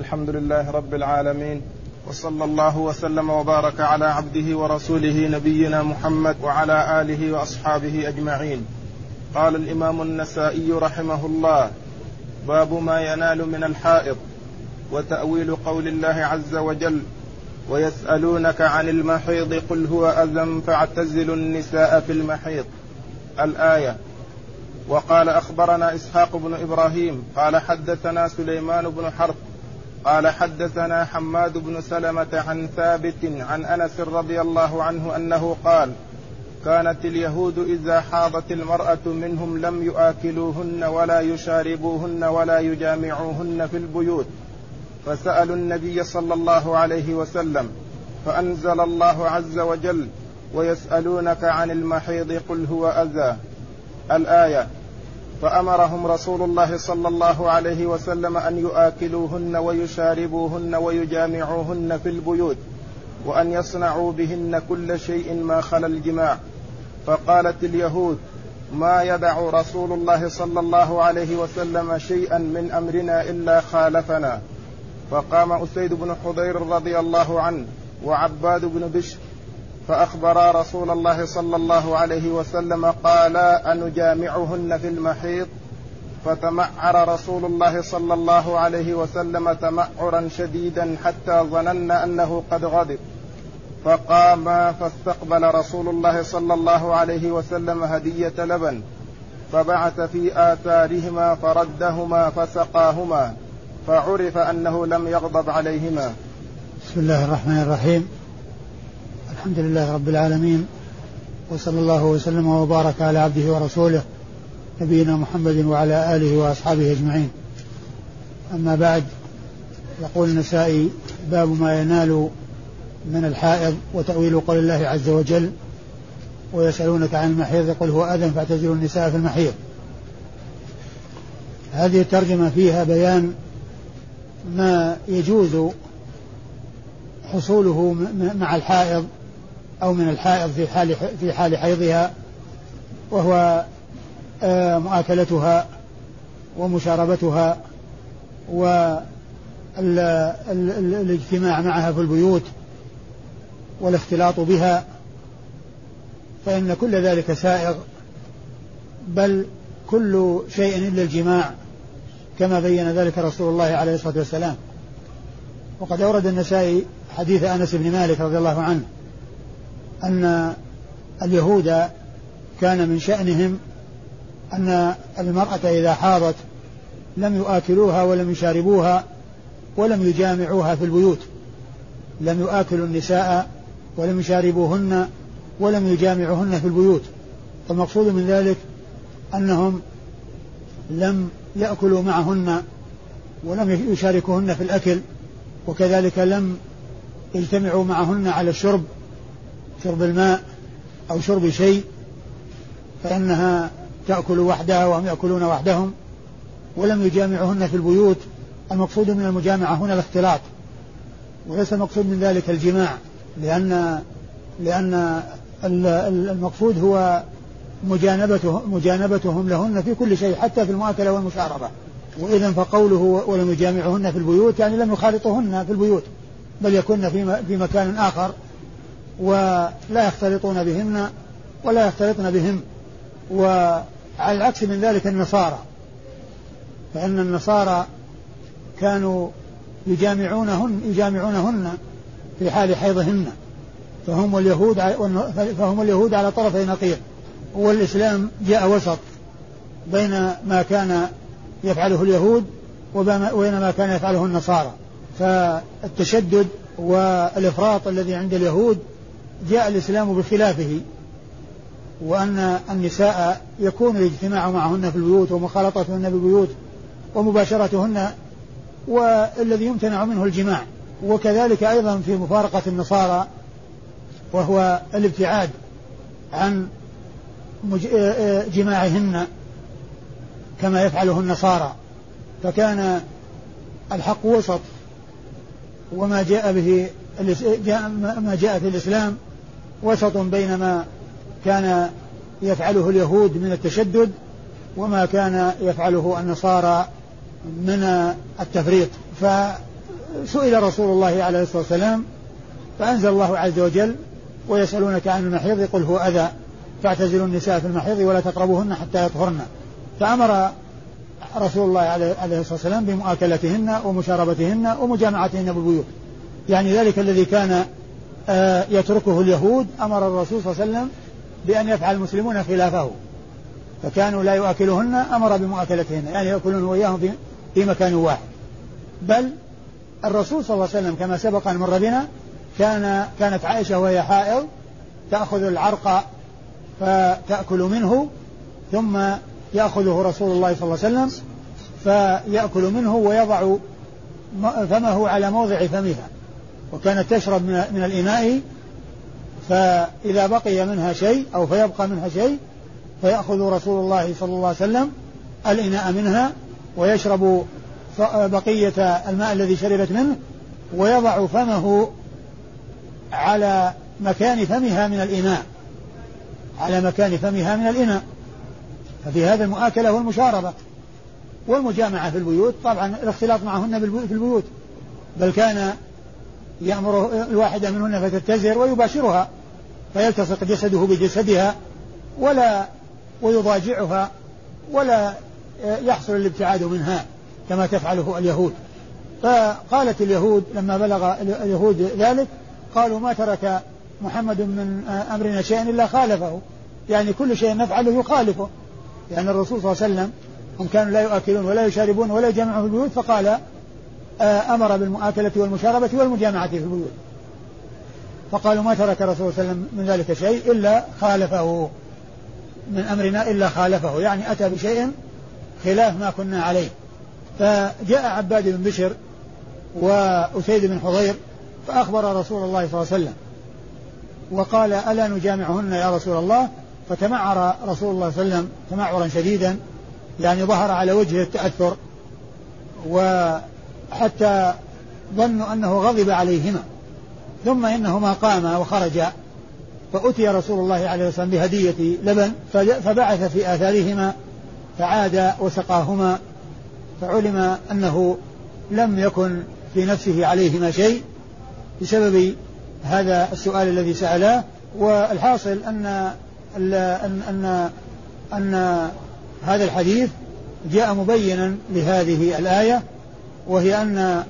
الحمد لله رب العالمين وصلى الله وسلم وبارك على عبده ورسوله نبينا محمد وعلى آله وأصحابه أجمعين. قال الإمام النسائي رحمه الله باب ما ينال من الحائض وتأويل قول الله عز وجل ويسألونك عن المحيض قل هو أذى فاعتزلوا النساء في المحيض. الآية وقال أخبرنا إسحاق بن إبراهيم قال حدثنا سليمان بن حرب قال حدثنا حماد بن سلمة عن ثابت عن أنس رضي الله عنه أنه قال كانت اليهود إذا حاضت المرأة منهم لم يآكلوهن ولا يشاربوهن ولا يجامعوهن في البيوت. فسألوا النبي صلى الله عليه وسلم فأنزل الله عز وجل ويسألونك عن المحيض قل هو أذى. الآية فأمرهم رسول الله صلى الله عليه وسلم أن يؤكلوهن ويشاربوهن ويجامعوهن في البيوت وأن يصنعوا بهن كل شيء ما خلا الجماع. فقالت اليهود ما يدع رسول الله صلى الله عليه وسلم شيئا من أمرنا إلا خالفنا. فقام أسيد بن حضير رضي الله عنه وعباد بن بشر فأخبرا رسول الله صلى الله عليه وسلم قالا أنجامعهن في المحيط. فتمعر رسول الله صلى الله عليه وسلم تمعرا شديدا حتى ظننا أنه قد غضب. فقاما فاستقبل رسول الله صلى الله عليه وسلم هدية لبن. فبعث في آثارهما فردهما فسقاهما. فعرف أنه لم يغضب عليهما. بسم الله الرحمن الرحيم. الحمد لله رب العالمين وصلى الله وسلم وبارك على عبده ورسوله نبينا محمد وعلى آله وأصحابه أجمعين. أما بعد يقول النسائي باب ما ينال من الحائض وتأويل قول الله عز وجل ويسألونك عن المحيض يقول هو أذن فاعتزلوا النساء في المحيض هذه الترجمة فيها بيان ما يجوز حصوله مع الحائض أو من الحائض في حال في حال حيضها وهو آه، مؤاكلتها ومشاربتها والاجتماع معها في البيوت والاختلاط بها فإن كل ذلك سائغ بل كل شيء إلا الجماع كما بين ذلك رسول الله عليه الصلاة والسلام. وقد أورد النسائي حديث أنس بن مالك رضي الله عنه أن اليهود كان من شأنهم أن المرأة إذا حاضت لم يؤكلوها ولم يشاربوها ولم يجامعوها في البيوت. لم يؤكلوا النساء ولم يشاربوهن ولم يجامعوهن في البيوت. والمقصود من ذلك أنهم لم يأكلوا معهن ولم يشاركوهن في الأكل وكذلك لم يجتمعوا معهن على الشرب شرب الماء أو شرب شيء فإنها تأكل وحدها وهم يأكلون وحدهم ولم يجامعهن في البيوت. المقصود من المجامعة هنا الاختلاط وليس المقصود من ذلك الجماع لأن لأن المقصود هو مجانبته مجانبتهم لهن في كل شيء حتى في المؤاكلة والمشاربة. وإذا فقوله ولم يجامعهن في البيوت يعني لم يخالطهن في البيوت بل يكن في في مكان آخر. ولا يختلطون بهن ولا يختلطن بهم وعلى العكس من ذلك النصارى. فإن النصارى كانوا يجامعونهن يجامعونهن في حال حيضهن. فهم اليهود فهم اليهود على طرفي نقيض والإسلام جاء وسط بين ما كان يفعله اليهود وبين ما كان يفعله النصارى. فالتشدد والإفراط الذي عند اليهود جاء الإسلام بخلافه وأن النساء يكون الاجتماع معهن في البيوت ومخالطتهن بالبيوت ومباشرتهن والذي يمتنع منه الجماع. وكذلك أيضا في مفارقة النصارى وهو الابتعاد عن جماعهن كما يفعله النصارى. فكان الحق وسط وما جاء به ما جاء في الإسلام وسط بين ما كان يفعله اليهود من التشدد وما كان يفعله النصارى من التفريط. فسئل رسول الله عليه الصلاة والسلام فأنزل الله عز وجل ويسألونك عن المحيض قل هو أذى فاعتزلوا النساء في المحيض ولا تقربوهن حتى يطهرن. فأمر رسول الله عليه الصلاة والسلام بمؤاكلتهن ومشاربتهن ومجامعتهن بالبيوت. يعني ذلك الذي كان يتركه اليهود أمر الرسول صلى الله عليه وسلم بأن يفعل المسلمون خلافه. فكانوا لا يؤكلهن أمر بمؤاكلتهن يعني يأكلون وإياهم في مكان واحد. بل الرسول صلى الله عليه وسلم كما سبق أن مر بنا كان كانت عائشة وهي حائض تأخذ العرق فتأكل منه ثم يأخذه رسول الله صلى الله عليه وسلم فيأكل منه ويضع فمه على موضع فمها. وكانت تشرب من الإناء فإذا بقي منها شيء أو فيبقى منها شيء فيأخذ رسول الله صلى الله عليه وسلم الإناء منها ويشرب بقية الماء الذي شربت منه ويضع فمه على مكان فمها من الإناء على مكان فمها من الإناء. ففي هذا المؤاكلة والمشاربة والمجامعة في البيوت طبعا الاختلاط معهن في البيوت بل كان يأمر الواحدة منهن فتتزر ويباشرها فيلتصق جسده بجسدها ولا ويضاجعها ولا يحصل الابتعاد منها كما تفعله اليهود. فقالت اليهود لما بلغ اليهود ذلك قالوا ما ترك محمد من أمرنا شيئا إلا خالفه. يعني كل شيء نفعله يخالفه. يعني الرسول صلى الله عليه وسلم هم كانوا لا يؤكلون ولا يشاربون ولا يجمعون في البيوت فقال أمر بالمؤاكلة والمشاربة والمجامعة في البيوت. فقالوا ما ترك الرسول صلى الله عليه وسلم من ذلك شيء إلا خالفه من أمرنا إلا خالفه. يعني أتى بشيء خلاف ما كنا عليه. فجاء عباد بن بشر وأسيد بن حضير فأخبر رسول الله صلى الله عليه وسلم وقال ألا نجامعهن يا رسول الله؟ فتمعر رسول الله صلى الله عليه وسلم تمعرا شديدا يعني ظهر على وجهه التأثر وحتى ظنوا أنه غضب عليهما. ثم إنهما قاما وخرجا. فأتي رسول الله عليه والسلام بهدية لبن فبعث في آثارهما فعاد وسقاهما فعلم أنه لم يكن في نفسه عليهما شيء بسبب هذا السؤال الذي سألاه. والحاصل أن أن أن أن هذا الحديث جاء مبينا لهذه الآية. وهي أن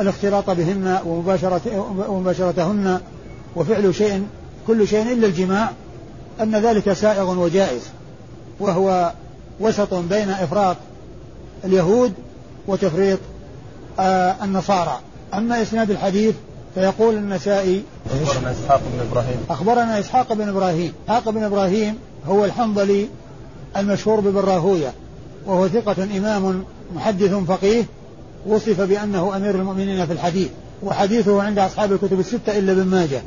الاختلاط بهن ومباشرة ومباشرتهن وفعل شيء كل شيء إلا الجماع أن ذلك سائغ وجائز وهو وسط بين إفراط اليهود وتفريط آه النصارى. أما إسناد الحديث فيقول النسائي أخبرنا إسحاق بن إبراهيم. أخبرنا إسحاق بن إبراهيم. إسحاق بن إبراهيم هو الحنظلي المشهور ببراهوية وهو ثقة إمام محدث فقيه وصف بأنه أمير المؤمنين في الحديث وحديثه عند أصحاب الكتب الستة إلا ابن ماجه.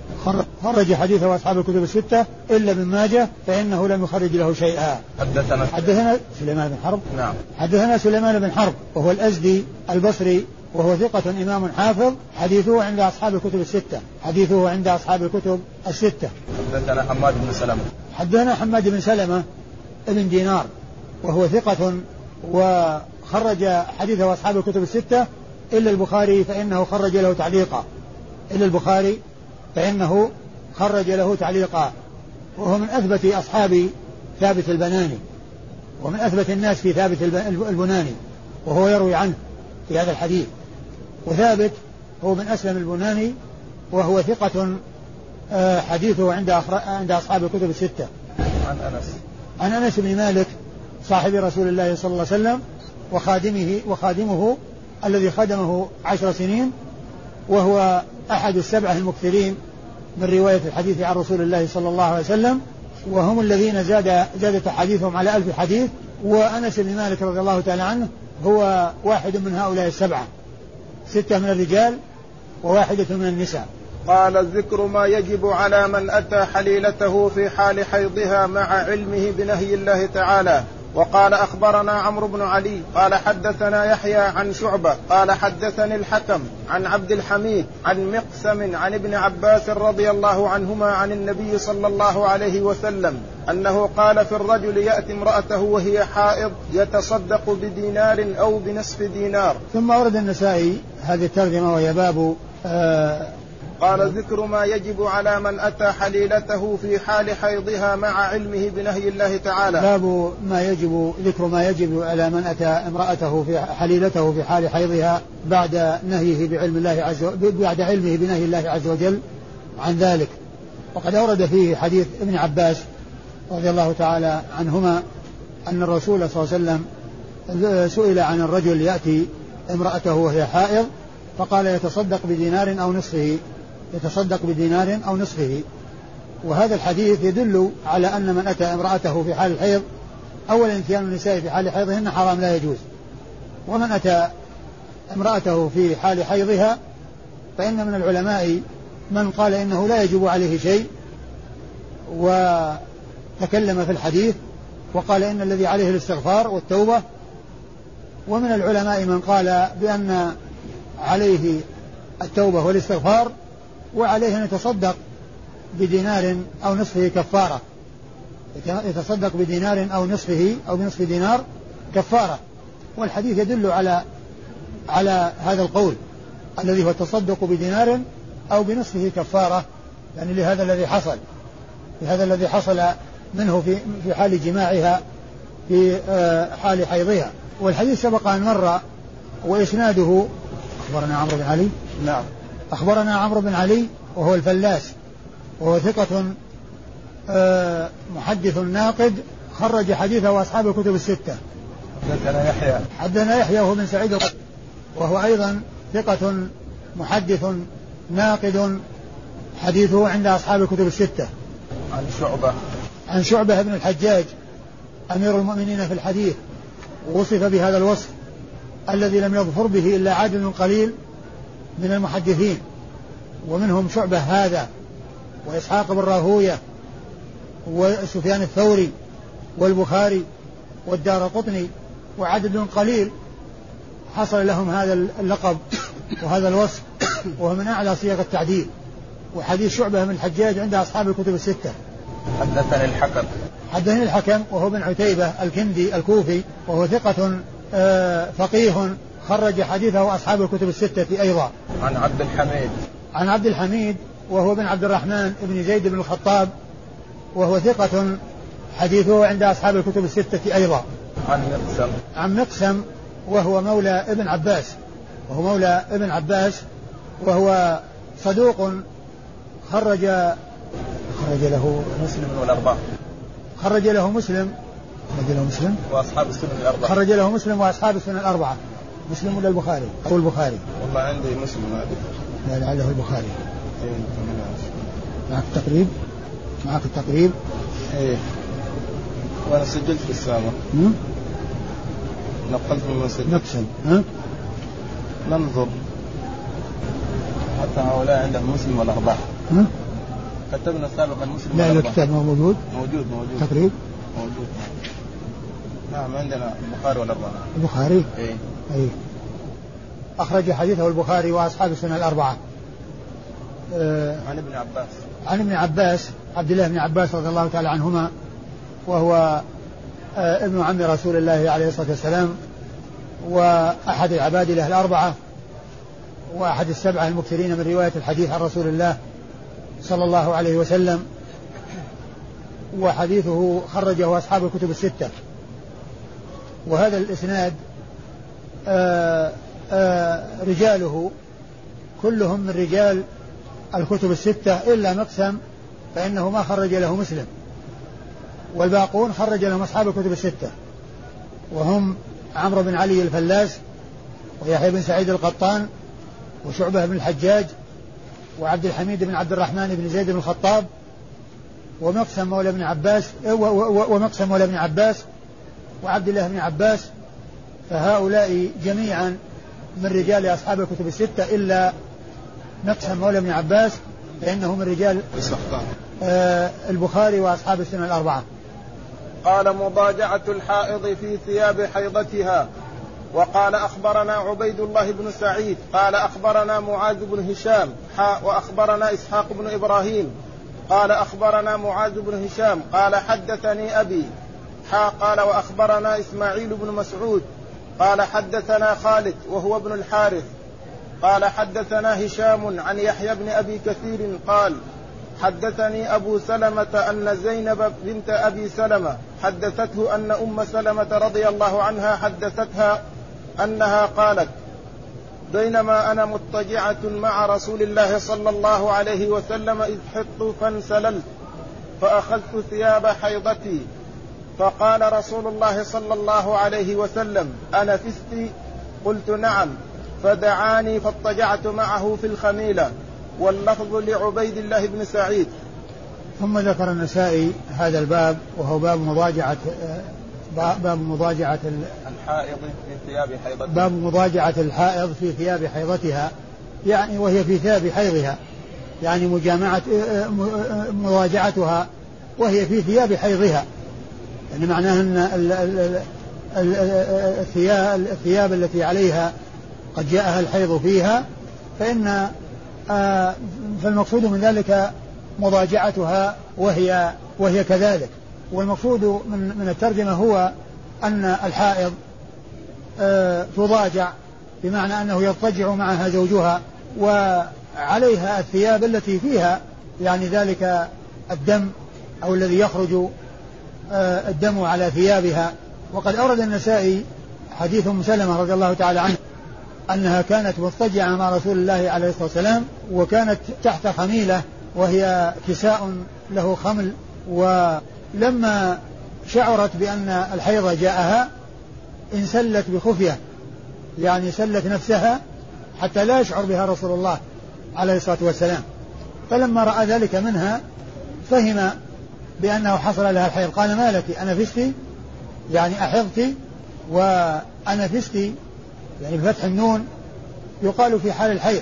خرج حديثه أصحاب الكتب الستة إلا ابن ماجه فإنه لم يخرج له شيئا. حدثنا حدثنا سليمان بن حرب. نعم. حدثنا سليمان بن حرب وهو الأزدي البصري وهو ثقة إمام حافظ حديثه عند أصحاب الكتب الستة. حديثه عند أصحاب الكتب الستة. حدثنا حماد بن سلمة. حدثنا حماد بن سلمة ابن دينار وهو ثقة وخرج حديثه أصحاب الكتب الستة إلا البخاري فإنه خرج له تعليقا. إلا البخاري فإنه خرج له تعليقا. وهو من أثبت أصحاب ثابت البناني. ومن أثبت الناس في ثابت البناني. وهو يروي عنه في هذا الحديث. وثابت هو من أسلم البناني وهو ثقة آه، حديثه عند عند أصحاب الكتب الستة. عن أنس. عن أنس بن مالك صاحب رسول الله صلى الله عليه وسلم وخادمه وخادمه الذي خدمه عشر سنين وهو أحد السبعة المكثرين من رواية الحديث عن رسول الله صلى الله عليه وسلم وهم الذين زاد زادت أحاديثهم على ألف حديث وأنس بن مالك رضي الله تعالى عنه هو واحد من هؤلاء السبعة. ستة من الرجال وواحدة من النساء. قال الذكر ما يجب على من أتى حليلته في حال حيضها مع علمه بنهي الله تعالى. وقال أخبرنا عمرو بن علي قال حدثنا يحيى عن شعبة قال حدثني الحكم عن عبد الحميد عن مقسم عن ابن عباس رضي الله عنهما عن النبي صلى الله عليه وسلم أنه قال في الرجل يأتي امرأته وهي حائض يتصدق بدينار أو بنصف دينار. ثم ورد النسائي هذه الترجمة وهي باب آه قال ذكر ما يجب على من أتى حليلته في حال حيضها مع علمه بنهي الله تعالى. باب ما يجب ذكر ما يجب على من أتى امرأته في حليلته في حال حيضها بعد نهيه بعلم الله عز وجل بعد علمه بنهي الله عز وجل عن ذلك. وقد أورد فيه حديث ابن عباس رضي الله تعالى عنهما أن الرسول صلى الله عليه وسلم سئل عن الرجل يأتي امرأته وهي حائض فقال يتصدق بدينار أو نصفه. يتصدق بدينار أو نصفه. وهذا الحديث يدل على أن من أتى امرأته في حال الحيض أولا إتيان النساء في حال حيضهن حرام لا يجوز. ومن أتى امرأته في حال حيضها فإن من العلماء من قال إنه لا يجب عليه شيء وتكلم في الحديث وقال إن الذي عليه الاستغفار والتوبة. ومن العلماء من قال بأن عليه التوبة والاستغفار وعليه أن يتصدق بدينار أو نصفه كفارة. يتصدق بدينار أو نصفه أو بنصف دينار كفارة. والحديث يدل على على هذا القول الذي هو التصدق بدينار أو بنصفه كفارة. يعني لهذا الذي حصل لهذا الذي حصل منه في في حال جماعها في آه، حال حيضها. والحديث سبق أن مر وإسناده. أخبرنا عمرو بن علي. نعم. أخبرنا عمرو بن علي وهو الفلاس وهو ثقة آه، محدث ناقد خرج حديثه أصحاب الكتب الستة. حدثنا يحيى. حدثنا يحيى وهو بن سعيد وهو أيضا ثقة محدث ناقد حديثه عند أصحاب الكتب الستة. عن شعبة. عن شعبة بن الحجاج أمير المؤمنين في الحديث وصف بهذا الوصف الذي لم يظفر به إلا عادل قليل من المحدثين ومنهم شعبة هذا وإسحاق بن راهوية وسفيان الثوري والبخاري والدار قطني وعدد قليل حصل لهم هذا اللقب وهذا الوصف وهو من أعلى صيغ التعديل. وحديث شعبة من الحجاج عند أصحاب الكتب الستة. حدثني الحكم. حدثني الحكم وهو بن عتيبة الكندي الكوفي وهو ثقة آه، فقيه خرج حديثه أصحاب الكتب الستة أيضا. عن عبد الحميد. عن عبد الحميد وهو بن عبد الرحمن بن زيد بن الخطاب وهو ثقة حديثه عند أصحاب الكتب الستة أيضا. عن مقسم. عن مقسم وهو مولى ابن عباس وهو مولى ابن عباس وهو صدوق خرج خرج له مسلم. والأربعة خرج له مسلم. خرج له مسلم. وأصحاب السنن الأربعة. خرج له مسلم وأصحاب السنن الأربعة. مسلم ولا البخاري؟ أو البخاري. والله عندي مسلم لا لعله البخاري. معك التقريب؟ معك التقريب؟ إيه. وأنا سجلت في السابق. نقلت من سجلت نقسم ها؟ ننظر. حتى هؤلاء عندهم مسلم والأربعة ها؟ كتبنا سابقا مسلم لا الكتاب موجود؟ موجود موجود. تقريب؟ موجود. نعم عندنا البخاري والأربعة البخاري؟ إيه. اي أخرج حديثه البخاري وأصحاب السنة الأربعة. آه عن ابن عباس. عن ابن عباس عبد الله بن عباس رضي الله تعالى عنهما وهو آه ابن عم رسول الله عليه الصلاة والسلام وأحد العباد له الأربعة وأحد السبعة المكثرين من رواية الحديث عن رسول الله صلى الله عليه وسلم وحديثه خرجه أصحاب الكتب الستة. وهذا الإسناد رجاله كلهم من رجال الكتب الستة إلا مقسم فإنه ما خرج له مسلم. والباقون خرج لهم أصحاب الكتب الستة. وهم عمرو بن علي الفلاس ويحيى بن سعيد القطان وشعبة بن الحجاج وعبد الحميد بن عبد الرحمن بن زيد بن الخطاب ومقسم مولى ابن عباس ومقسم مولى ابن عباس وعبد الله بن عباس فهؤلاء جميعا من رجال أصحاب الكتب الستة إلا مقسم مولى ابن عباس فإنه من رجال آه البخاري وأصحاب السنة الأربعة. قال مضاجعة الحائض في ثياب حيضتها. وقال أخبرنا عبيد الله بن سعيد. قال أخبرنا معاذ بن هشام. حاء وأخبرنا إسحاق بن إبراهيم. قال أخبرنا معاذ بن هشام. قال حدثني أبي. حا قال وأخبرنا إسماعيل بن مسعود. قال حدثنا خالد وهو ابن الحارث. قال حدثنا هشام عن يحيى بن أبي كثير قال حدثني أبو سلمة أن زينب بنت أبي سلمة حدثته أن أم سلمة رضي الله عنها حدثتها أنها قالت بينما أنا مضطجعة مع رسول الله صلى الله عليه وسلم إذ حط فانسللت فأخذت ثياب حيضتي فقال رسول الله صلى الله عليه وسلم أنا فستي قلت نعم. فدعاني فاضطجعت معه في الخميلة واللفظ لعبيد الله بن سعيد. ثم ذكر النسائي هذا الباب وهو باب مضاجعة باب مضاجعة الحائض في ثياب حيضتها. باب مضاجعة الحائض في ثياب حيضتها يعني وهي في ثياب حيضها يعني مجامعة مضاجعتها وهي في ثياب حيضها. يعني معناه أن الثياب, الثياب التي عليها قد جاءها الحيض فيها فإن آه، فالمقصود من ذلك مضاجعتها وهي وهي كذلك. والمقصود من من الترجمة هو أن الحائض آه، تضاجع بمعنى أنه يضطجع معها زوجها وعليها الثياب التي فيها يعني ذلك الدم أو الذي يخرج الدم على ثيابها. وقد أورد النسائي حديث أم سلمة رضي الله تعالى عنه أنها كانت مضطجعة مع رسول الله عليه الصلاة والسلام وكانت تحت خميلة وهي كساء له خمل. ولما شعرت بأن الحيض جاءها انسلت بخفية يعني سلت نفسها حتى لا يشعر بها رسول الله عليه الصلاة والسلام. فلما رأى ذلك منها فهم بأنه حصل لها الحيض. قال ما لك أنا فستي يعني أحضت وأنا فستي يعني بفتح النون يقال في حال الحيض.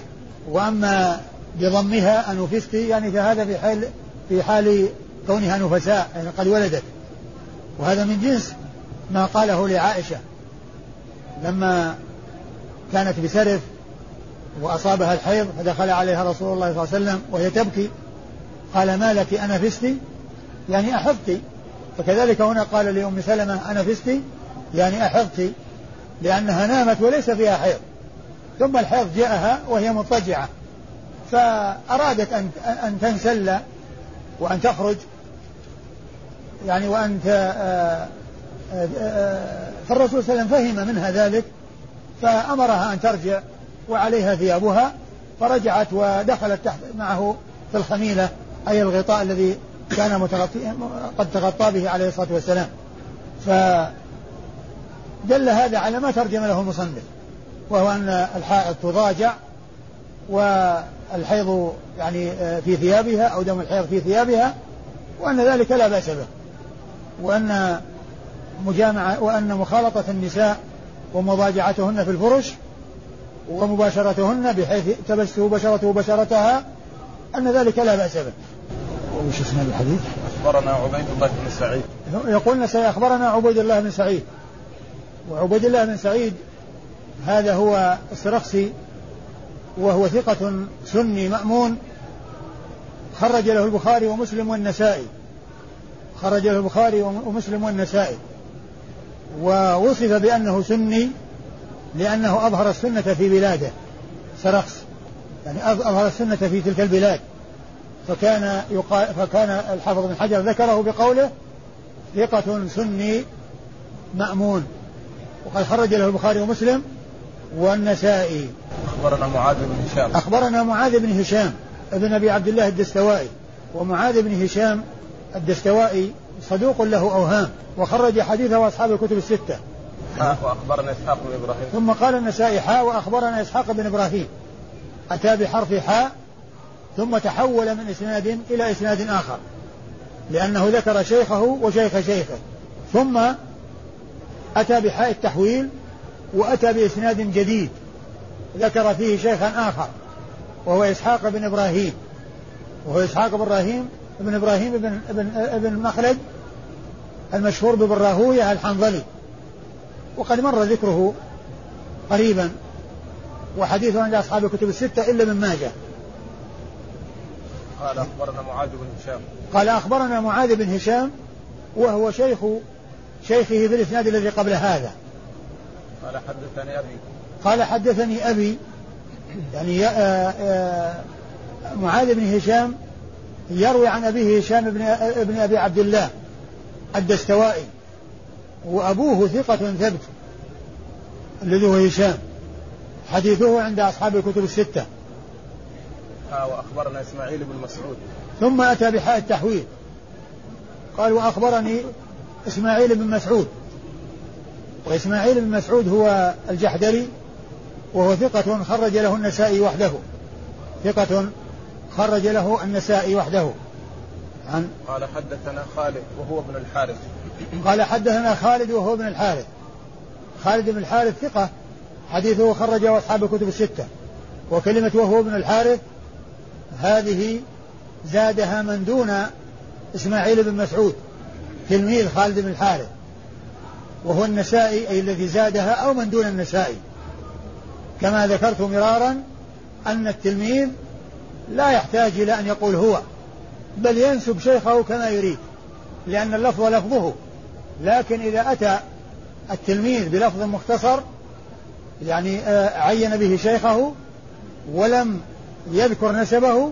وأما بضمها أنفستي يعني فهذا في حال في حال كونها نفساء يعني قد ولدت. وهذا من جنس ما قاله لعائشة. لما كانت بسرف وأصابها الحيض فدخل عليها رسول الله صلى الله عليه وسلم وهي تبكي. قال ما لك أنا فستي يعني أحضتي فكذلك هنا قال لأم سلمة أنا فستي يعني أحضتي لأنها نامت وليس فيها حيض. ثم الحيض جاءها وهي مضطجعة. فأرادت أن أن تنسل وأن تخرج. يعني وأن آه، آه، فالرسول صلى الله عليه وسلم فهم منها ذلك فأمرها أن ترجع وعليها ثيابها فرجعت ودخلت تحت معه في الخميلة أي الغطاء الذي كان متغطي قد تغطى به عليه الصلاة والسلام ف دل هذا على ما ترجم له المصنف وهو أن الحائض تضاجع والحيض يعني آه، في ثيابها أو دم الحيض في ثيابها وأن ذلك لا بأس به وأن مجامعة وأن مخالطة النساء ومضاجعتهن في الفرش ومباشرتهن بحيث تبسه بشرته بشرتها أن ذلك لا بأس به. وش اسم الحديث؟ أخبرنا عبيد الله بن سعيد. يقول أخبرنا عبيد الله بن سعيد. وعبيد الله بن سعيد هذا هو السرخسي وهو ثقة سني مأمون خرج له البخاري ومسلم والنسائي. خرج له البخاري ومسلم والنسائي. ووصف بأنه سني لأنه أظهر السنة في بلاده. سرخس يعني أظهر السنة في تلك البلاد. فكان يقال فكان الحافظ بن حجر ذكره بقوله ثقة سني مأمون. وقد خرج له البخاري ومسلم والنسائي. أخبرنا معاذ بن هشام. أخبرنا معاذ بن هشام ابن أبي عبد الله الدستوائي. ومعاذ بن هشام الدستوائي صدوق له أوهام وخرج حديثه أصحاب الكتب الستة. حاء وأخبرنا إسحاق بن إبراهيم. ثم قال النسائي حاء وأخبرنا إسحاق بن إبراهيم. أتى بحرف حاء ثم تحول من إسناد إلى إسناد آخر لأنه ذكر شيخه وشيخ شيخه ثم أتى بحاء التحويل وأتى بإسناد جديد ذكر فيه شيخا آخر وهو إسحاق بن إبراهيم وهو إسحاق بن إبراهيم ابن إبراهيم بن ابن ابن مخلد المشهور بابن راهوية الحنظلي. وقد مر ذكره قريبا وحديثه عند أصحاب الكتب الستة إلا من ماجه. قال أخبرنا معاذ بن هشام. قال أخبرنا معاذ بن هشام وهو شيخ شيخه في الإسناد الذي قبل هذا. قال حدثني أبي. قال حدثني أبي يعني آآ آآ معاذ بن هشام يروي عن أبيه هشام بن, ابن أبي عبد الله الدستوائي وأبوه ثقة ثبت الذي هو هشام. حديثه عند أصحاب الكتب الستة. آه وأخبرنا إسماعيل بن مسعود. ثم أتى بحاء التحويل. قال وأخبرني إسماعيل بن مسعود. وإسماعيل بن مسعود هو الجحدري وهو ثقة خرج له النسائي وحده. ثقة خرج له النسائي وحده. عن قال حدثنا خالد وهو ابن الحارث. قال حدثنا خالد وهو ابن الحارث. خالد بن الحارث ثقة حديثه خرجه أصحاب الكتب الستة. وكلمة وهو ابن الحارث هذه زادها من دون إسماعيل بن مسعود تلميذ خالد بن الحارث وهو النسائي أي الذي زادها أو من دون النسائي. كما ذكرت مرارا أن التلميذ لا يحتاج إلى أن يقول هو بل ينسب شيخه كما يريد لأن اللفظ لفظه. لكن إذا أتى التلميذ بلفظ مختصر يعني آه، عين به شيخه ولم يذكر نسبه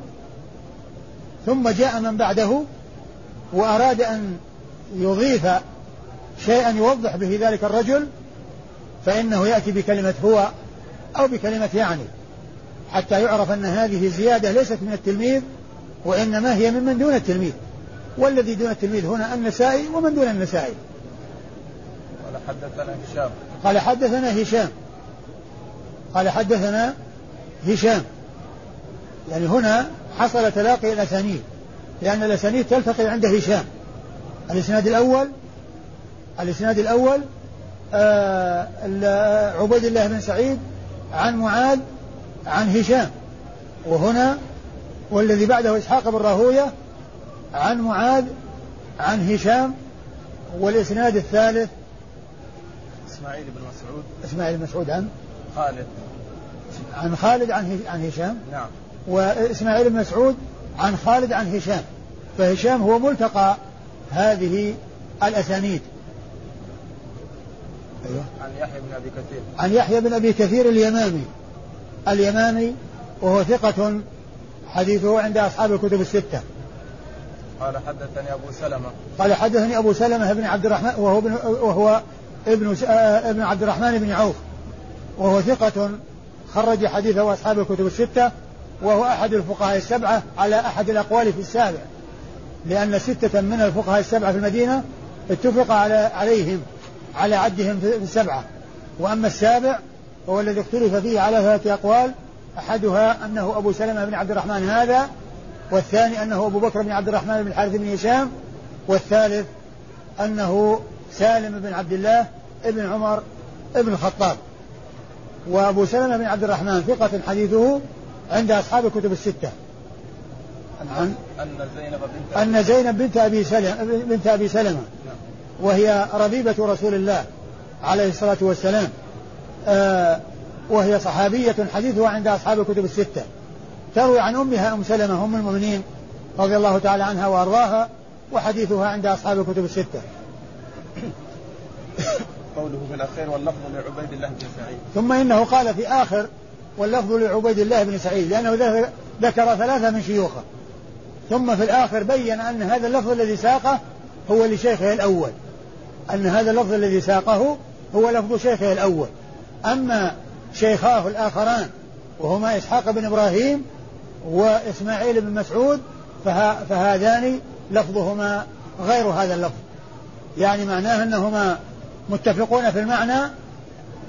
ثم جاء من بعده وأراد أن يضيف شيئا يوضح به ذلك الرجل فإنه يأتي بكلمة هو أو بكلمة يعني حتى يعرف أن هذه زيادة ليست من التلميذ وإنما هي ممن دون التلميذ. والذي دون التلميذ هنا النسائي ومن دون النسائي. قال حدثنا هشام. قال حدثنا هشام. قال حدثنا هشام. يعني هنا حصل تلاقي الأسانيد لأن الأسانيد تلتقي عند هشام. الإسناد الأول الإسناد الأول آه عبيد الله بن سعيد عن معاذ عن هشام. وهنا والذي بعده إسحاق بن راهوية عن معاذ عن هشام. والإسناد الثالث إسماعيل بن مسعود. إسماعيل بن مسعود عن خالد. عن خالد عن عن هشام. نعم. وإسماعيل بن مسعود عن خالد عن هشام فهشام هو ملتقى هذه الأسانيد. أيوة. عن يحيى بن أبي كثير. عن يحيى بن أبي كثير اليمامي. اليمامي وهو ثقة حديثه عند أصحاب الكتب الستة. قال حدثني أبو سلمة. قال حدثني أبو سلمة بن عبد الرحمن وهو ابن وهو ابن ابن عبد الرحمن بن عوف وهو ثقة خرج حديثه أصحاب الكتب الستة وهو أحد الفقهاء السبعة على أحد الأقوال في السابع. لأن ستة من الفقهاء السبعة في المدينة اتفق على عليهم على عدهم في السبعة وأما السابع هو الذي اختلف فيه على ثلاثة أقوال. أحدها أنه أبو سلمة بن عبد الرحمن هذا والثاني أنه أبو بكر بن عبد الرحمن بن الحارث بن هشام والثالث أنه سالم بن عبد الله بن عمر بن الخطاب. وأبو سلمة بن عبد الرحمن ثقة حديثه عند أصحاب الكتب الستة. عن أن زينب بنت أن زينب بنت أبي سلمة بنت أبي سلمة. نعم. وهي ربيبة رسول الله عليه الصلاة والسلام. آه وهي صحابية حديثها عند أصحاب الكتب الستة. تروي عن أمها أم سلمة أم المؤمنين رضي الله تعالى عنها وأرضاها وحديثها عند أصحاب الكتب الستة. قوله في الأخير واللفظ لعبيد الله بن سعيد. ثم إنه قال في آخر واللفظ لعبيد الله بن سعيد لأنه ذكر ثلاثة من شيوخه. ثم في الآخر بين أن هذا اللفظ الذي ساقه هو لشيخه الأول. أن هذا اللفظ الذي ساقه هو لفظ شيخه الأول. أما شيخاه الآخران وهما إسحاق بن إبراهيم وإسماعيل بن مسعود فها فهذان لفظهما غير هذا اللفظ. يعني معناه أنهما متفقون في المعنى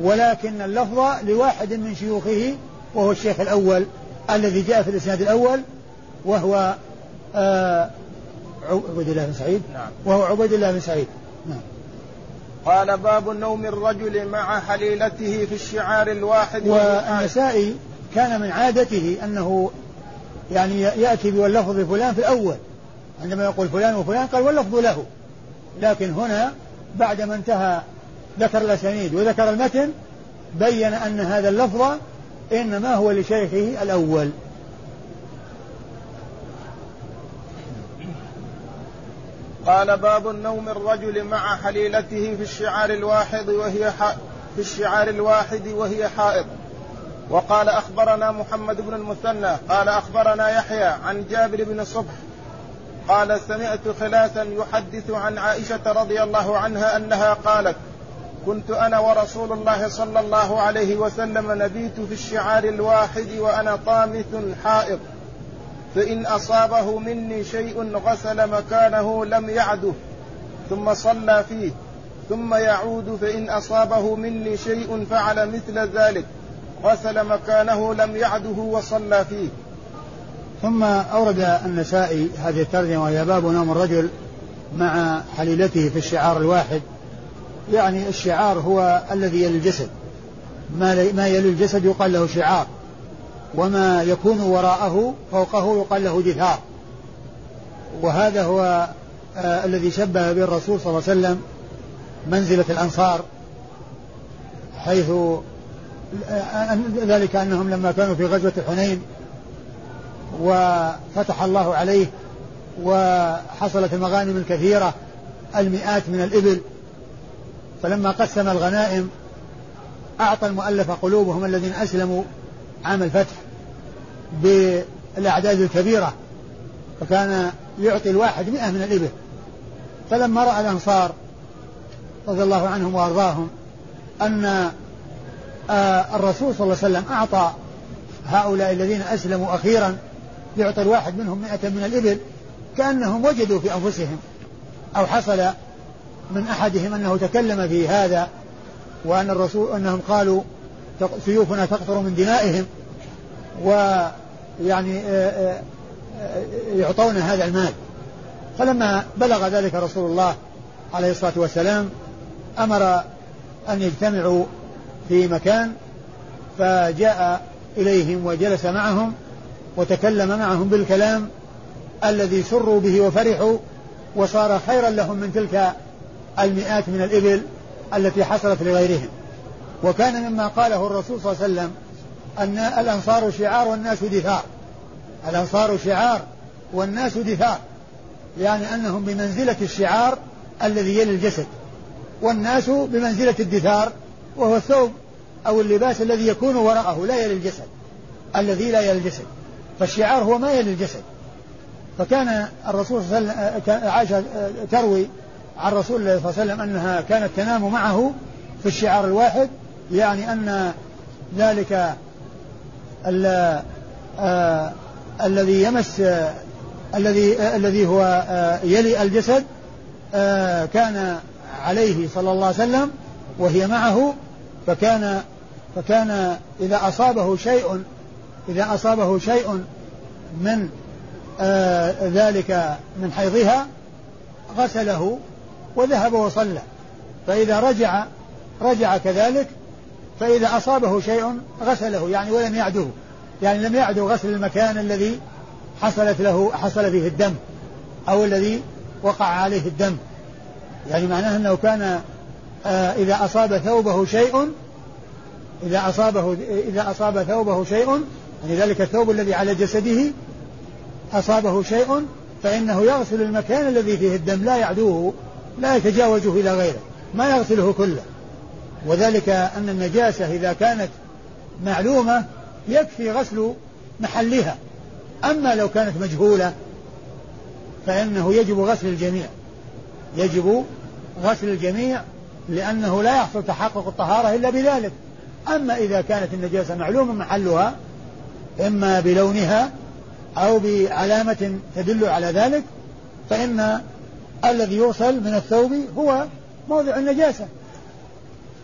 ولكن اللفظ لواحد من شيوخه وهو الشيخ الأول الذي جاء في الإسناد الأول وهو آه عبيد الله بن سعيد. نعم. وهو عبيد الله بن سعيد. نعم. قال باب نوم الرجل مع حليلته في الشعار الواحد والنسائي كان من عادته أنه يعني يأتي باللفظ فلان في الأول. عندما يقول فلان وفلان قال واللفظ له. لكن هنا بعدما انتهى ذكر الأسانيد وذكر المتن بين أن هذا اللفظ إنما هو لشيخه الأول. قال باب النوم الرجل مع حليلته في الشعار الواحد وهي في الشعار الواحد وهي حائض. وقال أخبرنا محمد بن المثنى قال أخبرنا يحيى عن جابر بن صبح قال سمعت خلاسا يحدث عن عائشة رضي الله عنها أنها قالت كنت أنا ورسول الله صلى الله عليه وسلم نبيت في الشعار الواحد وأنا طامث حائض. فإن أصابه مني شيء غسل مكانه لم يعده ثم صلى فيه. ثم يعود فإن أصابه مني شيء فعل مثل ذلك غسل مكانه لم يعده وصلى فيه. ثم أورد النسائي هذه الترجمة وهي باب نوم الرجل مع حليلته في الشعار الواحد. يعني الشعار هو الذي يلي الجسد. ما ما يلي الجسد يقال له شعار. وما يكون وراءه فوقه يقال له جثار. وهذا هو آه الذي شبه به الرسول صلى الله عليه وسلم منزلة الأنصار حيث آه ذلك أنهم لما كانوا في غزوة حنين وفتح الله عليه وحصلت المغانم الكثيرة المئات من الإبل فلما قسم الغنائم أعطى المؤلف قلوبهم الذين أسلموا عام الفتح بالأعداد الكبيرة فكان يعطي الواحد مئة من الإبل. فلما رأى الأنصار رضي الله عنهم وأرضاهم أن آه، الرسول صلى الله عليه وسلم أعطى هؤلاء الذين أسلموا أخيرا يعطي الواحد منهم مئة من الإبل كأنهم وجدوا في أنفسهم أو حصل من أحدهم أنه تكلم في هذا وأن الرسول أنهم قالوا سيوفنا تقطر من دمائهم ويعني آه، آه، آه، يعطون هذا المال. فلما بلغ ذلك رسول الله عليه الصلاة والسلام أمر أن يجتمعوا في مكان فجاء إليهم وجلس معهم وتكلم معهم بالكلام الذي سروا به وفرحوا وصار خيرا لهم من تلك المئات من الإبل التي حصلت لغيرهم. وكان مما قاله الرسول صلى الله عليه وسلم أن الأنصار شعار والناس دثار الأنصار شعار والناس دثار يعني أنهم بمنزلة الشعار الذي يلي الجسد. والناس بمنزلة الدثار وهو الثوب أو اللباس الذي يكون وراءه لا يلي الجسد. الذي لا يلي الجسد. فالشعار هو ما يلي الجسد. فكان الرسول صلى الله عليه وسلم عائشة تروي عن رسول الله صلى الله عليه وسلم أنها كانت تنام معه في الشعار الواحد يعني أن ذلك آه الذي يمس الذي الذي هو آه يلي الجسد آه كان عليه صلى الله عليه وسلم وهي معه فكان فكان إذا أصابه شيء إذا أصابه شيء من ذلك من حيضها غسله وذهب وصلى. فإذا رجع رجع كذلك فإذا أصابه شيء غسله يعني ولم يعده. يعني لم يعدو غسل المكان الذي حصلت له حصل فيه الدم أو الذي وقع عليه الدم. يعني معناه أنه كان آه إذا أصاب ثوبه شيء إذا أصابه إذا أصاب ثوبه شيء يعني ذلك الثوب الذي على جسده أصابه شيء فإنه يغسل المكان الذي فيه الدم لا يعدوه. لا يتجاوزه إلى غيره ما يغسله كله. وذلك أن النجاسة إذا كانت معلومة يكفي غسل محلها. أما لو كانت مجهولة فإنه يجب غسل الجميع. يجب غسل الجميع لأنه لا يحصل تحقق الطهارة إلا بذلك. أما إذا كانت النجاسة معلومة محلها إما بلونها أو بعلامة تدل على ذلك فإن الذي يوصل من الثوب هو موضع النجاسة.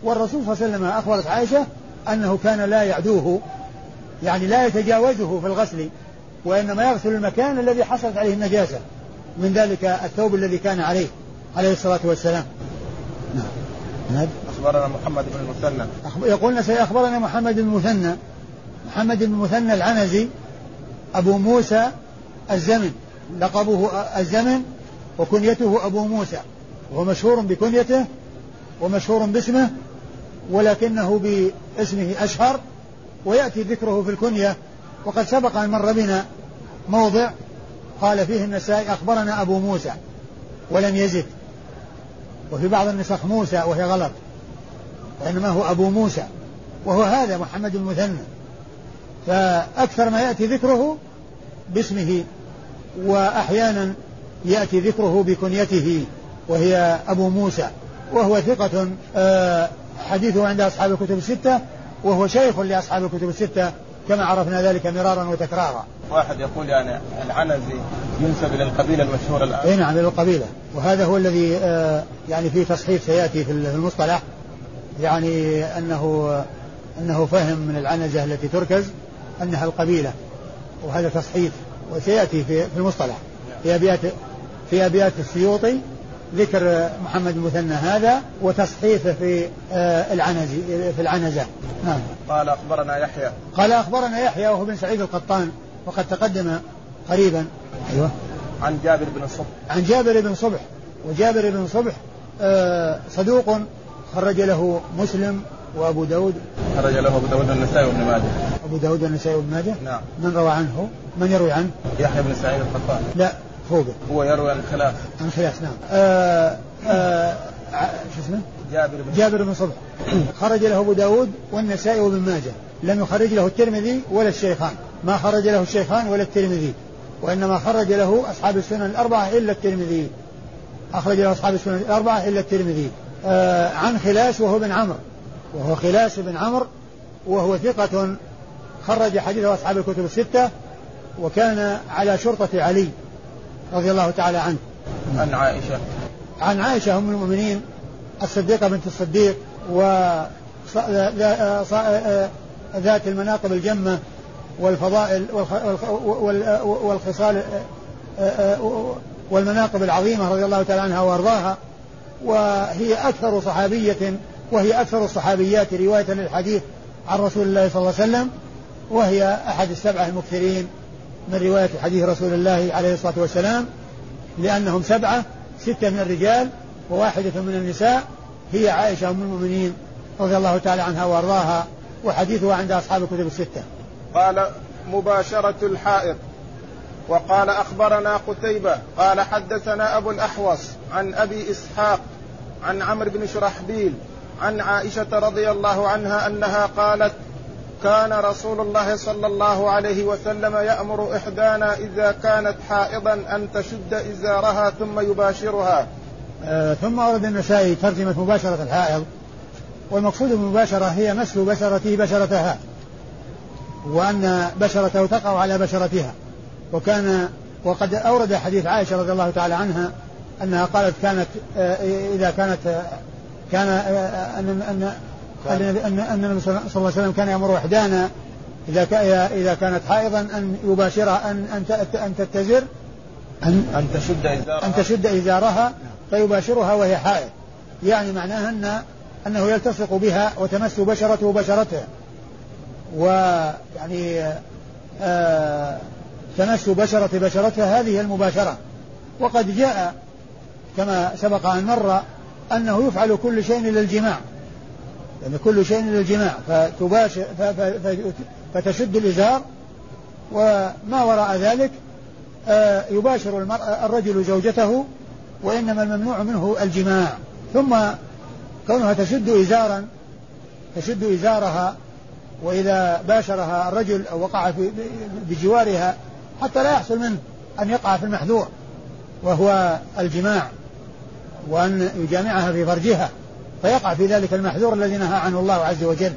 والرسول صلى الله عليه وسلم أخبرت عائشة أنه كان لا يعدوه يعني لا يتجاوزه في الغسل وإنما يغسل المكان الذي حصلت عليه النجاسة من ذلك الثوب الذي كان عليه عليه الصلاة والسلام. نعم. أخبرنا محمد بن المثنى. يقول أخبرنا محمد بن المثنى محمد بن المثنى العنزي أبو موسى الزمن لقبه الزمن وكنيته أبو موسى وهو مشهور بكنيته ومشهور باسمه ولكنه باسمه أشهر ويأتي ذكره في الكنية. وقد سبق أن مر بنا موضع قال فيه النسائي أخبرنا أبو موسى ولم يزد. وفي بعض النسخ موسى وهي غلط وإنما هو أبو موسى وهو هذا محمد المثنى. فأكثر ما يأتي ذكره باسمه وأحيانا يأتي ذكره بكنيته وهي أبو موسى وهو ثقة آه، حديثه عند أصحاب الكتب الستة وهو شيخ لأصحاب الكتب الستة كما عرفنا ذلك مرارا وتكرارا. واحد يقول يعني العنزي ينسب إلى القبيلة المشهورة الآن. اي نعم إلى القبيلة. وهذا هو الذي آه يعني في تصحيف سيأتي في المصطلح يعني أنه أنه فهم من العنزة التي تركز أنها القبيلة وهذا تصحيف وسيأتي في في المصطلح. في ابيات في أبيات السيوطي ذكر محمد المثنى هذا وتصحيفه في آه، العنزي في العنزة. نعم. قال أخبرنا يحيى. قال أخبرنا يحيى وهو بن سعيد القطان وقد تقدم قريبا. أيوه. عن جابر بن صبح. عن جابر بن صبح. وجابر بن صبح آه، صدوق خرج له مسلم وأبو داود. خرج له أبو داود النسائي وابن ماجه. أبو داود النسائي وابن ماجه؟ نعم. من روى عنه؟ من يروي عنه؟ يحيى بن سعيد القطان. لا. فوقه هو يروي عن خلاف عن خلاف نعم. آه آه شو اسمه؟ جابر بن جابر بن صبح. خرج له أبو داود والنسائي وابن ماجه. لم يخرج له الترمذي ولا الشيخان. ما خرج له الشيخان ولا الترمذي. وإنما خرج له أصحاب السنن الأربعة إلا الترمذي. أخرج له أصحاب السنن الأربعة إلا الترمذي. آه عن خلاس وهو بن عمرو. وهو خلاس بن عمرو. وهو ثقة. خرج حديثه أصحاب الكتب الستة. وكان على شرطة علي. رضي الله تعالى عنه. عن عائشة. عن عائشة أم المؤمنين الصديقة بنت الصديق و ذات المناقب الجمة والفضائل والخصال والمناقب العظيمة رضي الله تعالى عنها وأرضاها. وهي أكثر صحابية وهي أكثر الصحابيات رواية للحديث عن رسول الله صلى الله عليه وسلم وهي أحد السبعة المكثرين. من رواية حديث رسول الله عليه الصلاة والسلام لأنهم سبعة ستة من الرجال وواحدة من النساء هي عائشة أم المؤمنين رضي الله تعالى عنها وأرضاها وحديثها عند أصحاب الكتب الستة. قال مباشرة الحائط. وقال أخبرنا قتيبة قال حدثنا أبو الأحوص عن أبي إسحاق عن عمرو بن شرحبيل عن عائشة رضي الله عنها أنها قالت كان رسول الله صلى الله عليه وسلم يأمر إحدانا إذا كانت حائضا أن تشد إزارها ثم يباشرها. آه ثم أورد النسائي ترجمة مباشرة الحائض والمقصود بالمباشرة هي مس بشرته بشرتها وأن بشرته تقع على بشرتها. وكان وقد أورد حديث عائشة رضي الله تعالى عنها أنها قالت كانت آه إذا كانت كان آه، أن أن أن النبي صلى الله عليه وسلم كان يأمر إحدانا إذا إذا كانت حائضا أن يباشرها أن أن أن تتزر أن أن تشد إزارها. أن تشد إزارها فيباشرها وهي حائض. يعني معناها أن أنه يلتصق بها وتمس بشرته بشرتها ويعني آه تمس بشرة بشرتها هذه المباشرة. وقد جاء كما سبق أن مر أنه يفعل كل شيء إلا الجماع يعني كل شيء إلا الجماع فتباشر فتشد الإزار وما وراء ذلك آه، يباشر الرجل زوجته وإنما الممنوع منه الجماع. ثم كونها تشد إزارا تشد إزارها وإذا باشرها الرجل أو وقع بجوارها حتى لا يحصل منه أن يقع في المحذور وهو الجماع وأن يجامعها في فرجها. فيقع في ذلك المحذور الذي نهى عنه الله عز وجل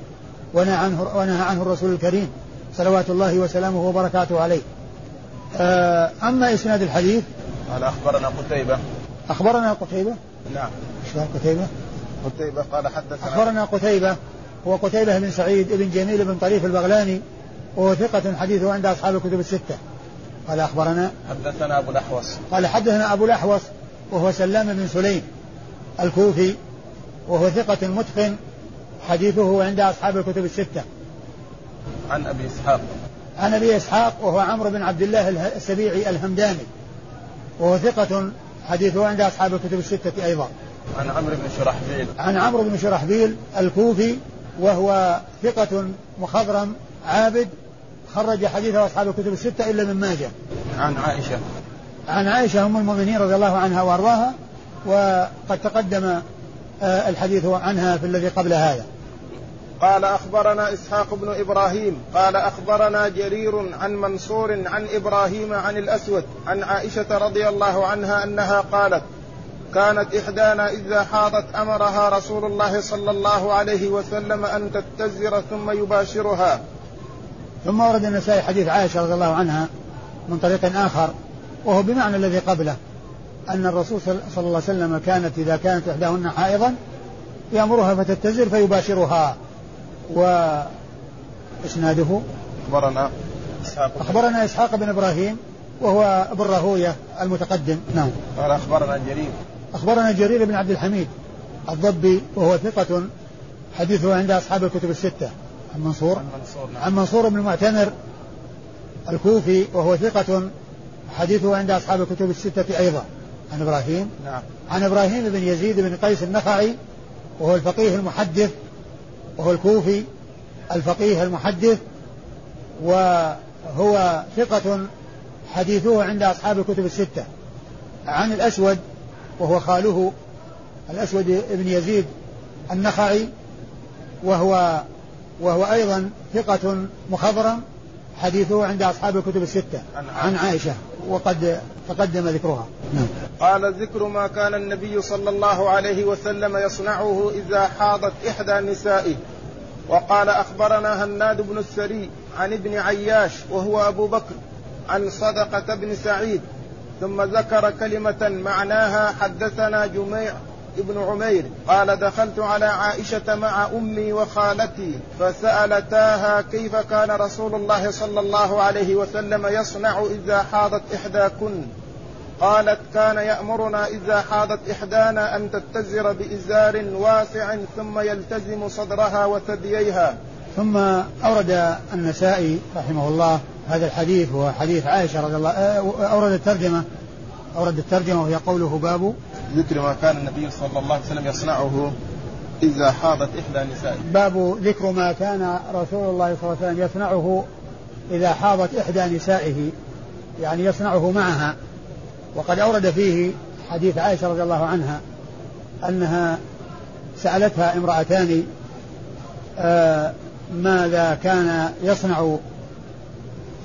ونهى عنه, ونهى عنه الرسول الكريم صلوات الله وسلامه وبركاته عليه. آه، أما إسناد الحديث قال أخبرنا قتيبة. أخبرنا قتيبة؟ نعم. إيش قتيبة؟ قتيبة قال حدثنا أخبرنا قتيبة هو قتيبة بن سعيد بن جميل بن طريف البغلاني وهو ثقة حديثه عند أصحاب الكتب الستة. قال أخبرنا حدثنا أبو الأحوص. قال حدثنا أبو الأحوص وهو سلام بن سليم الكوفي وهو ثقة متقن حديثه عند أصحاب الكتب الستة. عن أبي إسحاق. عن أبي إسحاق وهو عمرو بن عبد الله السبيعي الهمداني. وهو ثقة حديثه عند أصحاب الكتب الستة أيضا. عن عمرو بن شرحبيل. عن عمرو بن شرحبيل الكوفي وهو ثقة مخضرم عابد خرج حديثه أصحاب الكتب الستة إلا من ماجه. عن عائشة. عن عائشة أم المؤمنين رضي الله عنها وأرضاها وقد تقدم الحديث عنها في الذي قبل هذا. قال أخبرنا إسحاق بن إبراهيم قال أخبرنا جرير عن منصور عن إبراهيم عن الأسود عن عائشة رضي الله عنها أنها قالت كانت إحدانا إذا حاضت أمرها رسول الله صلى الله عليه وسلم أن تتزر ثم يباشرها. ثم ورد النسائي حديث عائشة رضي الله عنها من طريق آخر وهو بمعنى الذي قبله. أن الرسول صلى الله عليه وسلم كانت إذا كانت إحداهن حائضا يأمرها فتتزر فيباشرها. وإسناده أخبرنا. إسحاق. أخبرنا إسحاق بن إبراهيم وهو ابن راهوية المتقدم. نعم. قال أخبرنا جرير. أخبرنا جرير بن عبد الحميد الضبي وهو ثقة حديثه عند أصحاب الكتب الستة. عن منصور. عن منصور, نعم. عن منصور بن المعتمر الكوفي وهو ثقة حديثه عند أصحاب الكتب الستة أيضا. عن إبراهيم؟ نعم. عن إبراهيم بن يزيد بن قيس النخعي وهو الفقيه المحدث وهو الكوفي الفقيه المحدث وهو ثقة حديثه عند أصحاب الكتب الستة. عن الأسود وهو خاله الأسود بن يزيد النخعي وهو وهو أيضا ثقة مخضرم حديثه عند أصحاب الكتب الستة. عن عائشة. وقد تقدم ذكرها نعم. قال ذكر ما كان النبي صلى الله عليه وسلم يصنعه إذا حاضت إحدى نسائه وقال أخبرنا هناد بن السري عن ابن عياش وهو أبو بكر عن صدقة بن سعيد ثم ذكر كلمة معناها حدثنا جميع ابن عمير قال دخلت على عائشة مع أمي وخالتي فسألتاها كيف كان رسول الله صلى الله عليه وسلم يصنع إذا حاضت إحداكن. قالت كان يأمرنا إذا حاضت إحدانا أن تتزر بإزار واسع ثم يلتزم صدرها وثدييها. ثم أورد النسائي رحمه الله هذا الحديث هو حديث عائشة رضي الله أورد الترجمة أورد الترجمة وهي قوله باب ذكر ما كان النبي صلى الله عليه وسلم يصنعه إذا حاضت إحدى نسائه باب ذكر ما كان رسول الله صلى الله عليه وسلم يصنعه إذا حاضت إحدى نسائه يعني يصنعه معها. وقد أورد فيه حديث عائشة رضي الله عنها أنها سألتها امرأتان آه ماذا كان يصنع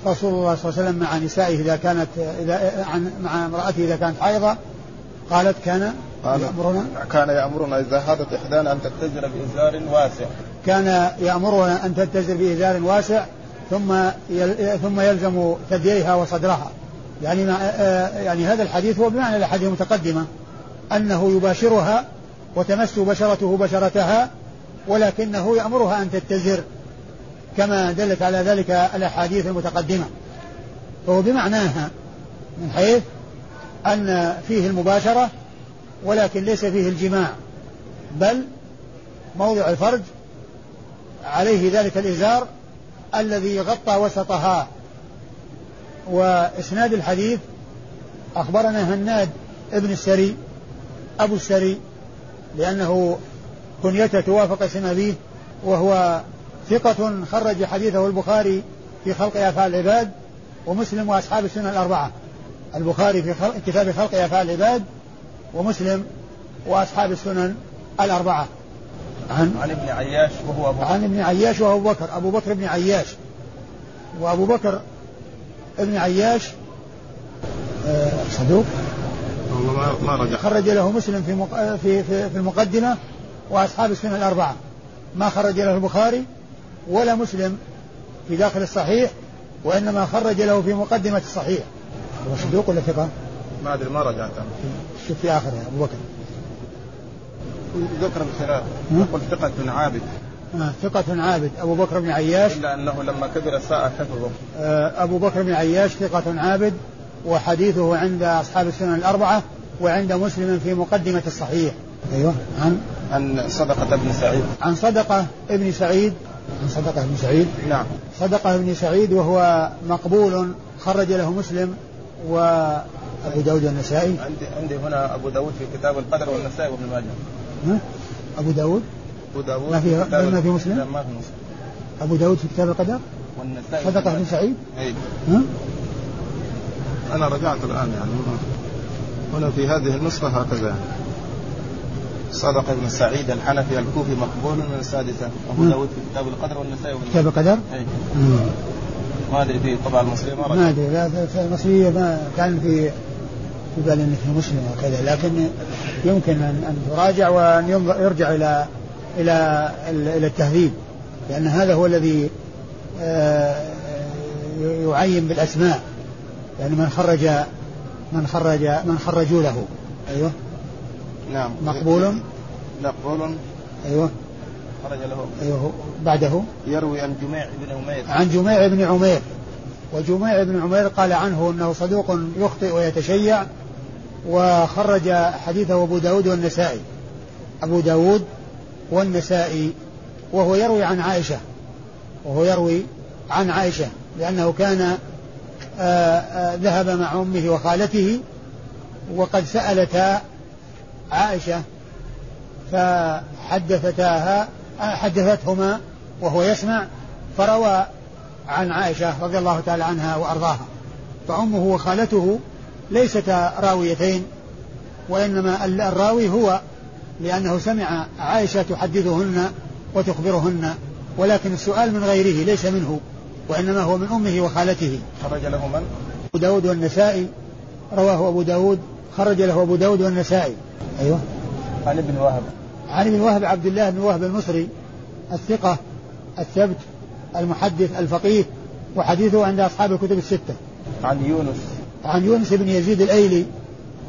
رسول الله صلى الله عليه وسلم مع نسائه إذا كانت إذا عن مع امرأته إذا كانت حائضة قالت كان قال يأمرنا. كان يأمرنا إذا حاضت إحدانا أن تتزر بإزار واسع. كان يأمرنا أن تتزر بإزار واسع ثم ثم يلزم ثدييها وصدرها. يعني ما يعني هذا الحديث هو بمعنى الأحاديث المتقدمة. أنه يباشرها وتمس بشرته بشرتها ولكنه يأمرها أن تتزر كما دلت على ذلك الأحاديث المتقدمة. فهو بمعناها من حيث أن فيه المباشرة ولكن ليس فيه الجماع بل موضع الفرج عليه ذلك الإزار الذي غطى وسطها. وإسناد الحديث أخبرنا هناد ابن السري أبو السري لأنه كنيته توافق اسم أبيه وهو ثقة خرج حديثه البخاري في خلق أفعال العباد ومسلم وأصحاب السنة الأربعة. البخاري في خلق كتاب خلق أفعال العباد ومسلم وأصحاب السنن الأربعة. عن عن ابن عياش وهو أبو بكر عن ابن عياش وهو أبو بكر. أبو بكر بن عياش. وأبو بكر ابن عياش آه، صدوق. والله ما ما رجع. خرج له مسلم في في في, في المقدمة وأصحاب السنن الأربعة. ما خرج له البخاري؟ ولا مسلم في داخل الصحيح وإنما خرج له في مقدمة الصحيح. هو صدوق ولا ثقة؟ ما أدري ما رجعت. شوف في آخره أبو بكر. ذكر الخلاف. يقول ثقة عابد. آه ثقة عابد. أبو بكر بن عياش. إلا أنه لما كبر ساء حفظه. آه أبو بكر بن عياش ثقة عابد وحديثه عند أصحاب السنن الأربعة وعند مسلم في مقدمة الصحيح. أيوه عن؟ عن صدقة بن سعيد. عن صدقة ابن سعيد. عن صدقة بن سعيد. نعم. صدقة بن سعيد وهو مقبول خرج له مسلم وأبو داود والنسائي. عندي عندي هنا أبو داود في كتاب القدر والنسائي وابن ماجه. أبو داود؟ أبو داود ما في ما في مسلم؟ لا ما في مسلم. أبو داود في كتاب القدر؟ والنسائي. صدقة بن سعيد؟ أي؟ أنا رجعت الآن يعني. هنا في هذه النسخة هكذا صدق ابن سعيد الحنفي الكوفي مقبول من السادسة أبو داود في كتاب القدر والنسائي كتاب القدر؟ أي ما أدري في طبعا المصرية ما ما أدري. لا في المصرية ما كان في في بالي انه في مسلم وكذا لكن يمكن ان أن تراجع وأن يرجع إلى إلى إلى التهذيب لأن هذا هو الذي آه، يعين بالأسماء يعني من خرج من خرج من خرجوا له. أيوه. نعم. مقبول؟ مقبول. أيوه. خرج له. أيوه. بعده؟ يروي عن جميع بن عمير. عن جميع بن عمير. وجميع بن عمير قال عنه إنه صدوق يخطئ ويتشيع وخرج حديثه أبو داود والنسائي. أبو داود والنسائي وهو يروي عن عائشة. وهو يروي عن عائشة لأنه كان آآ آه، آآ آه، ذهب مع أمه وخالته وقد سألتا عائشة فحدثتاها حدثتهما وهو يسمع فروى عن عائشة رضي الله تعالى عنها وأرضاها فأمه وخالته ليستا راويتين وإنما الراوي هو لأنه سمع عائشة تحدثهن وتخبرهن ولكن السؤال من غيره ليس منه وإنما هو من أمه وخالته خرج له من؟ أبو داود والنسائي رواه أبو داود خرج له أبو داود والنسائي. أيوه. عن ابن وهب. عن ابن وهب عبد الله بن وهب المصري الثقة الثبت المحدث الفقيه وحديثه عند أصحاب الكتب الستة. عن يونس. عن يونس بن يزيد الأيلي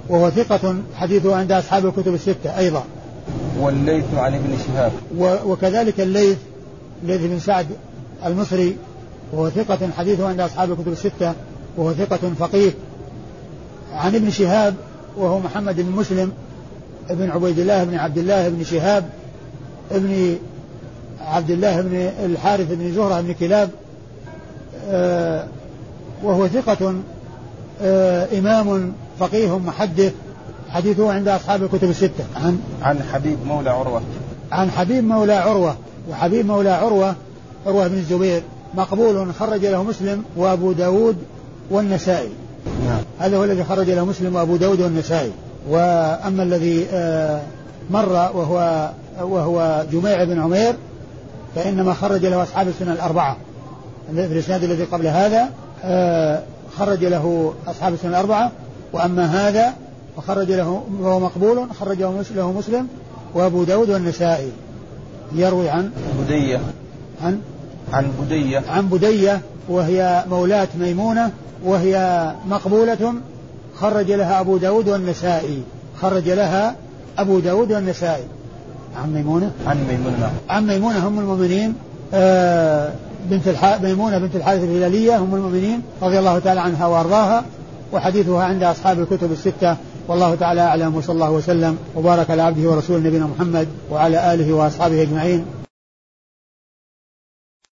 وهو ثقة حديثه عند أصحاب الكتب الستة أيضا. والليث عن ابن شهاب. وكذلك الليث الليث بن سعد المصري وهو ثقة حديثه عند أصحاب الكتب الستة وهو ثقة فقيه. عن ابن شهاب وهو محمد بن مسلم ابن عبيد الله بن عبد الله بن شهاب ابن عبد الله بن الحارث بن زهرة بن كلاب آه، وهو ثقة آه، إمام فقيه محدث حديثه عند أصحاب الكتب الستة عن عن حبيب مولى عروة عن حبيب مولى عروة وحبيب مولى عروة عروة بن الزبير مقبول خرج له مسلم وأبو داود والنسائي. هذا هو الذي خرج له مسلم وأبو داود والنسائي. وأما الذي آه، مر وهو وهو جميع بن عمير فإنما خرج له أصحاب السنن الأربعة. في الإسناد الذي قبل هذا آه، خرج له أصحاب السنن الأربعة. وأما هذا فخرج له وهو مقبول خرج له مسلم وأبو داود والنسائي. يروي عن بدية عن؟ عن بدية عن بدية وهي مولاة ميمونة وهي مقبولة. خرج لها أبو داود والنسائي. خرج لها أبو داود والنسائي. عن ميمونة؟ عن ميمونة عن ميمونة هم المؤمنين. آه بنت الح... ميمونة بنت الحارث الهلالية هم المؤمنين رضي الله تعالى عنها وأرضاها وحديثها عند أصحاب الكتب الستة. والله تعالى أعلم وصلى الله وسلم وبارك على عبده ورسوله نبينا محمد وعلى آله وأصحابه أجمعين.